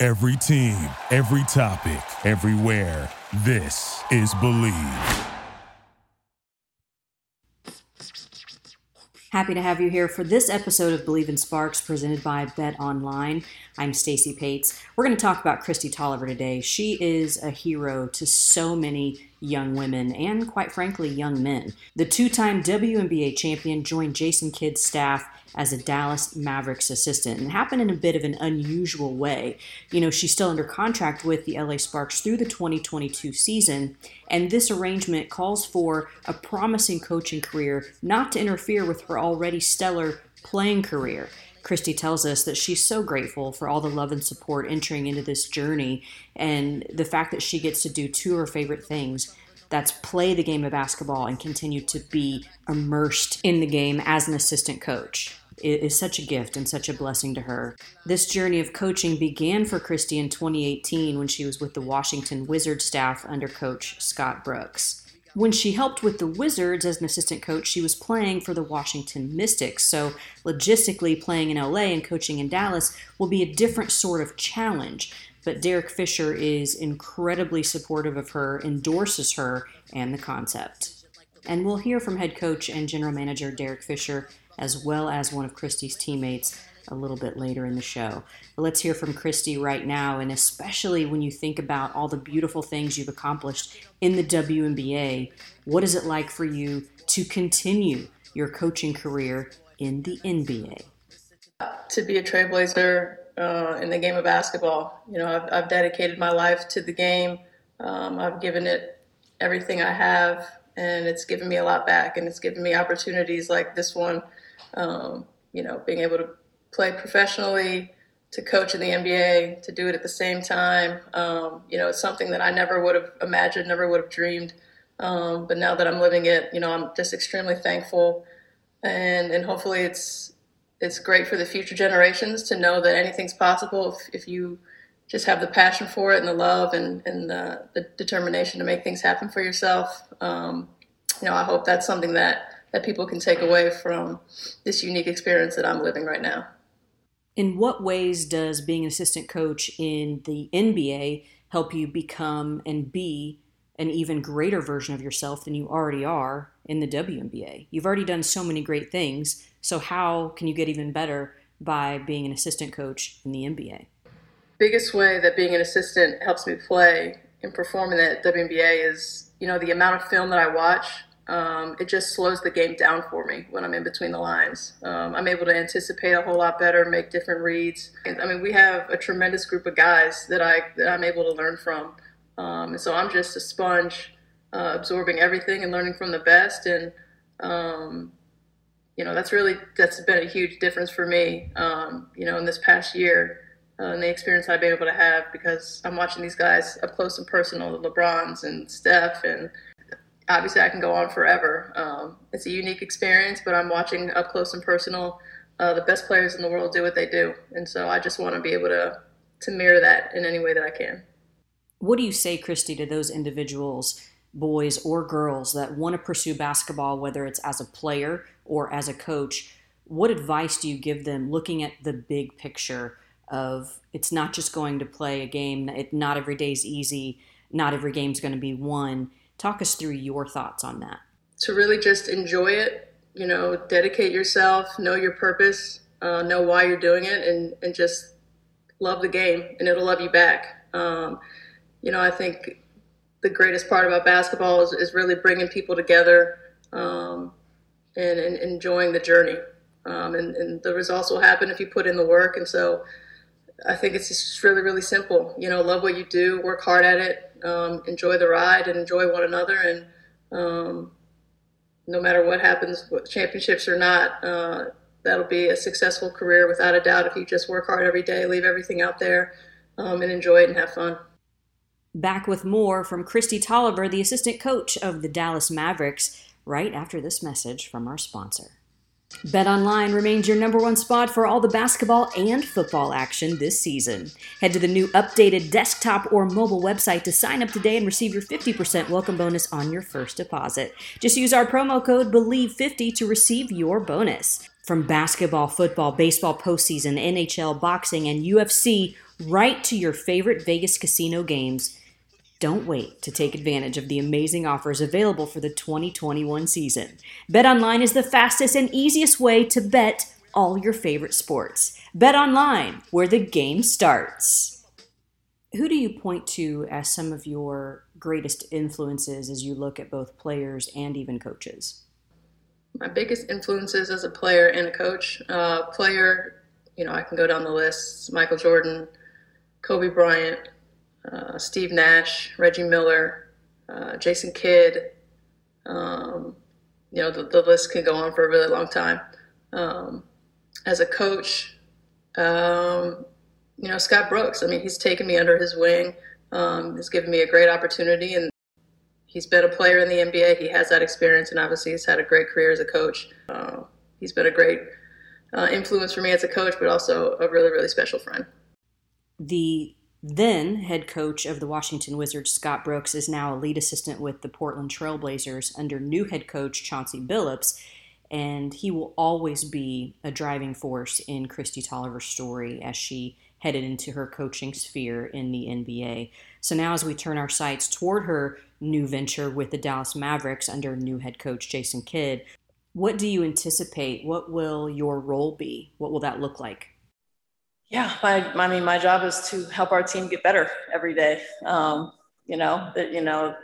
Every team, every topic, everywhere. This is Bleav. Happy to have you here for this episode of Bleav in Sparks presented by Bet Online. I'm Stacy Pates. We're going to talk about Kristi Toliver today. She is a hero to so many young women and, quite frankly, young men. The two time WNBA champion joined Jason Kidd's staff as a Dallas Mavericks assistant and it happened in a bit of an unusual way. You know, she's still under contract with the LA Sparks through the 2022 season, and this arrangement calls for a promising coaching career not to interfere with her already stellar playing career. Kristi tells us that she's so grateful for all the love and support entering into this journey and the fact that she gets to do two of her favorite things that's play the game of basketball and continue to be immersed in the game as an assistant coach it is such a gift and such a blessing to her. This journey of coaching began for Kristi in 2018 when she was with the Washington Wizards staff under coach Scott Brooks. When she helped with the Wizards as an assistant coach, she was playing for the Washington Mystics. So, logistically, playing in LA and coaching in Dallas will be a different sort of challenge. But Derek Fisher is incredibly supportive of her, endorses her and the concept. And we'll hear from head coach and general manager Derek Fisher as well as one of Kristi's teammates a little bit later in the show. But let's hear from Kristi right now, and especially when you think about all the beautiful things you've accomplished in the WNBA, what is it like for you to continue your coaching career in the NBA? To be a trailblazer uh, in the game of basketball, you know, I've, I've dedicated my life to the game. Um, I've given it everything I have, and it's given me a lot back, and it's given me opportunities like this one um, you know, being able to play professionally, to coach in the NBA, to do it at the same time. Um, you know, it's something that I never would have imagined, never would have dreamed. Um, but now that I'm living it, you know, I'm just extremely thankful, and and hopefully it's it's great for the future generations to know that anything's possible if, if you just have the passion for it and the love and, and the, the determination to make things happen for yourself. Um, you know, I hope that's something that that people can take away from this unique experience that I'm living right now. In what ways does being an assistant coach in the NBA help you become and be an even greater version of yourself than you already are in the WNBA? You've already done so many great things, so how can you get even better by being an assistant coach in the NBA? Biggest way that being an assistant helps me play and perform in the WNBA is, you know, the amount of film that I watch um, it just slows the game down for me when I'm in between the lines. Um, I'm able to anticipate a whole lot better, make different reads. I mean, we have a tremendous group of guys that I that I'm able to learn from, um, and so I'm just a sponge, uh, absorbing everything and learning from the best. And um, you know, that's really that's been a huge difference for me. Um, you know, in this past year. Uh, and the experience I've been able to have because I'm watching these guys up close and personal, the LeBrons and Steph and obviously I can go on forever. Um, it's a unique experience, but I'm watching up close and personal uh, the best players in the world do what they do, and so I just want to be able to to mirror that in any way that I can. What do you say, Kristi, to those individuals, boys or girls, that want to pursue basketball, whether it's as a player or as a coach? What advice do you give them, looking at the big picture of it's not just going to play a game, it, not every day is easy, not every game's going to be won Talk us through your thoughts on that. To really just enjoy it, you know, dedicate yourself, know your purpose, uh, know why you're doing it, and, and just love the game, and it'll love you back. Um, you know, I think the greatest part about basketball is, is really bringing people together um, and, and, enjoying the journey. Um, and, and, the results will happen if you put in the work. And so I think it's just really, really simple. You know, love what you do, work hard at it, um, enjoy the ride and enjoy one another. And um, no matter what happens, championships or not, uh, that'll be a successful career without a doubt if you just work hard every day, leave everything out there, um, and enjoy it and have fun. Back with more from Kristi Toliver, the assistant coach of the Dallas Mavericks, right after this message from our sponsor. BetOnline remains your number one spot for all the basketball and football action this season. Head to the new updated desktop or mobile website to sign up today and receive your 50% welcome bonus on your first deposit. Just use our promo code BELIEVE50 to receive your bonus. From basketball, football, baseball postseason, NHL, boxing, and UFC, right to your favorite Vegas casino games. Don't wait to take advantage of the amazing offers available for the 2021 season. BetOnline is the fastest and easiest way to bet all your favorite sports. BetOnline, where the game starts. Who do you point to as some of your greatest influences as you look at both players and even coaches? My biggest influences as a player and a coach. Uh, player, you know, I can go down the list Michael Jordan, Kobe Bryant, uh, Steve Nash, Reggie Miller, uh, Jason Kidd. Um, you know, the, the, list can go on for a really long time. Um, as a coach, um, you know, Scott Brooks, I mean, he's taken me under his wing. Um, he's given me a great opportunity, and he's been a player in the NBA. He has that experience, and obviously, he's had a great career as a coach. Uh, he's been a great uh, influence for me as a coach, but also a really, really special friend. The then head coach of the Washington Wizards, Scott Brooks, is now a lead assistant with the Portland Trailblazers under new head coach Chauncey Billups. And he will always be a driving force in Kristi Toliver's story as she headed into her coaching sphere in the NBA. So now, as we turn our sights toward her new venture with the Dallas Mavericks under new head coach Jason Kidd, what do you anticipate? What will your role be? What will that look like? Yeah, my, I mean, my job is to help our team get better every day. Um, you know, that, you know,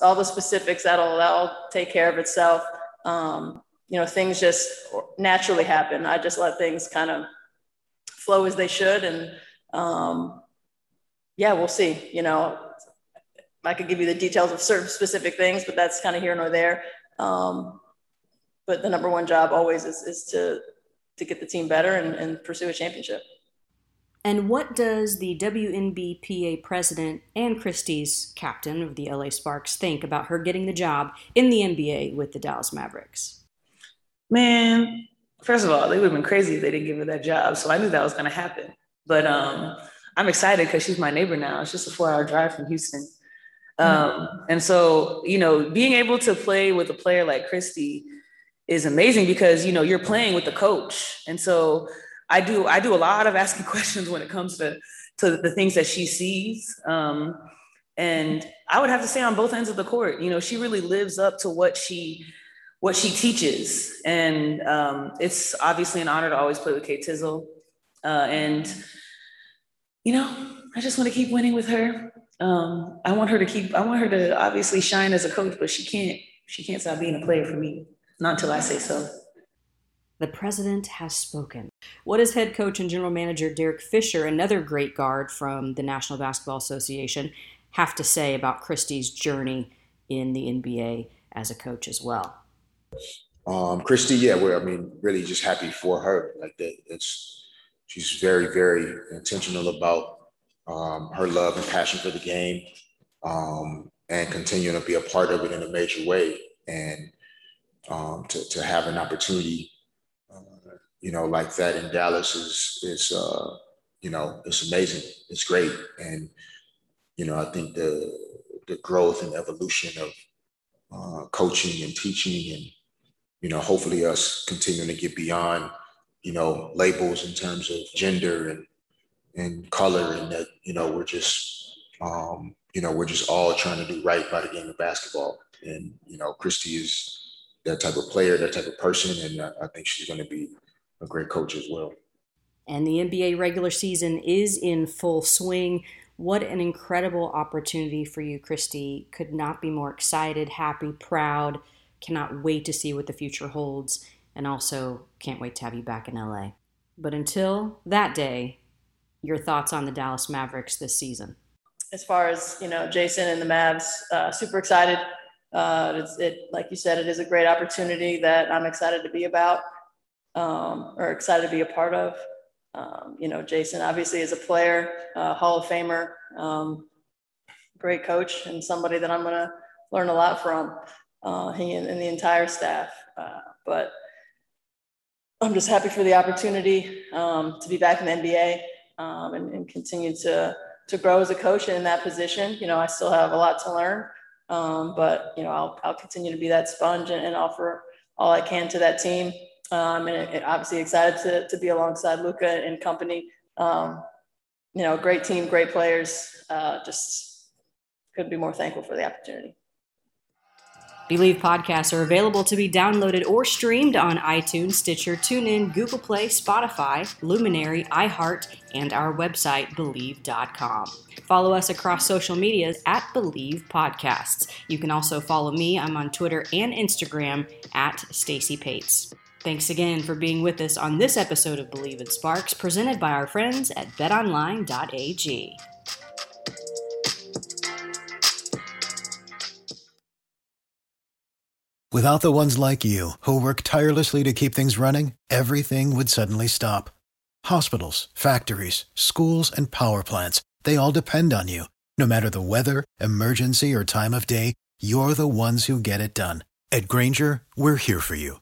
all the specifics that'll, that'll take care of itself. Um, you know, things just naturally happen. I just let things kind of flow as they should. And, um, yeah, we'll see, you know, I could give you the details of certain specific things, but that's kind of here nor there. Um, but the number one job always is, is to, to get the team better and, and pursue a championship. And what does the WNBPA president and Kristi's captain of the LA Sparks think about her getting the job in the NBA with the Dallas Mavericks? Man, first of all, they would have been crazy if they didn't give her that job. So I knew that was going to happen. But um, I'm excited because she's my neighbor now. It's just a four hour drive from Houston. Um, and so, you know, being able to play with a player like Kristi is amazing because, you know, you're playing with the coach. And so I do I do a lot of asking questions when it comes to to the things that she sees. Um, and I would have to say on both ends of the court, you know, she really lives up to what she what she teaches, and um, it's obviously an honor to always play with Kate Tizzle. Uh, and you know, I just want to keep winning with her. Um, I want her to keep. I want her to obviously shine as a coach, but she can't. She can't stop being a player for me. Not until I say so. The president has spoken. What does head coach and general manager Derek Fisher, another great guard from the National Basketball Association, have to say about Kristi's journey in the NBA as a coach as well? Um, Kristi, yeah, we're, I mean, really just happy for her. Like that, it's she's very, very intentional about um, her love and passion for the game, um, and continuing to be a part of it in a major way. And um, to, to have an opportunity you know, like that in Dallas is is uh, you know, it's amazing. It's great, and you know, I think the the growth and evolution of uh, coaching and teaching, and you know, hopefully us continuing to get beyond you know labels in terms of gender and and color, and that you know we're just um, you know we're just all trying to do right by the game of basketball, and you know, Kristi is that type of player, that type of person, and I, I think she's going to be a great coach as well. And the NBA regular season is in full swing. What an incredible opportunity for you, Kristi. Could not be more excited, happy, proud. Cannot wait to see what the future holds. And also can't wait to have you back in LA. But until that day, your thoughts on the Dallas Mavericks this season? As far as, you know, Jason and the Mavs, uh, super excited. Uh, it's, it, like you said, it is a great opportunity that I'm excited to be about um, or excited to be a part of. um, you know, Jason obviously is a player, uh, Hall of Famer, um, great coach, and somebody that I'm going to learn a lot from. Uh, he and, and, the entire staff. Uh, but I'm just happy for the opportunity um, to be back in the NBA um, and, and, continue to to grow as a coach in that position. You know, I still have a lot to learn, um, but you know, I'll I'll continue to be that sponge and, and offer all I can to that team. Um, and obviously excited to, to be alongside Luka and company. Um, you know, great team, great players. Uh, just couldn't be more thankful for the opportunity. Bleav podcasts are available to be downloaded or streamed on iTunes, Stitcher, TuneIn, Google Play, Spotify, Luminary, iHeart, and our website, Bleav.com. Follow us across social medias at Bleav Podcasts. You can also follow me. I'm on Twitter and Instagram at Stacy Pates. Thanks again for being with us on this episode of Bleav in Sparks, presented by our friends at betonline.ag. Without the ones like you, who work tirelessly to keep things running, everything would suddenly stop. Hospitals, factories, schools, and power plants, they all depend on you. No matter the weather, emergency, or time of day, you're the ones who get it done. At Grainger, we're here for you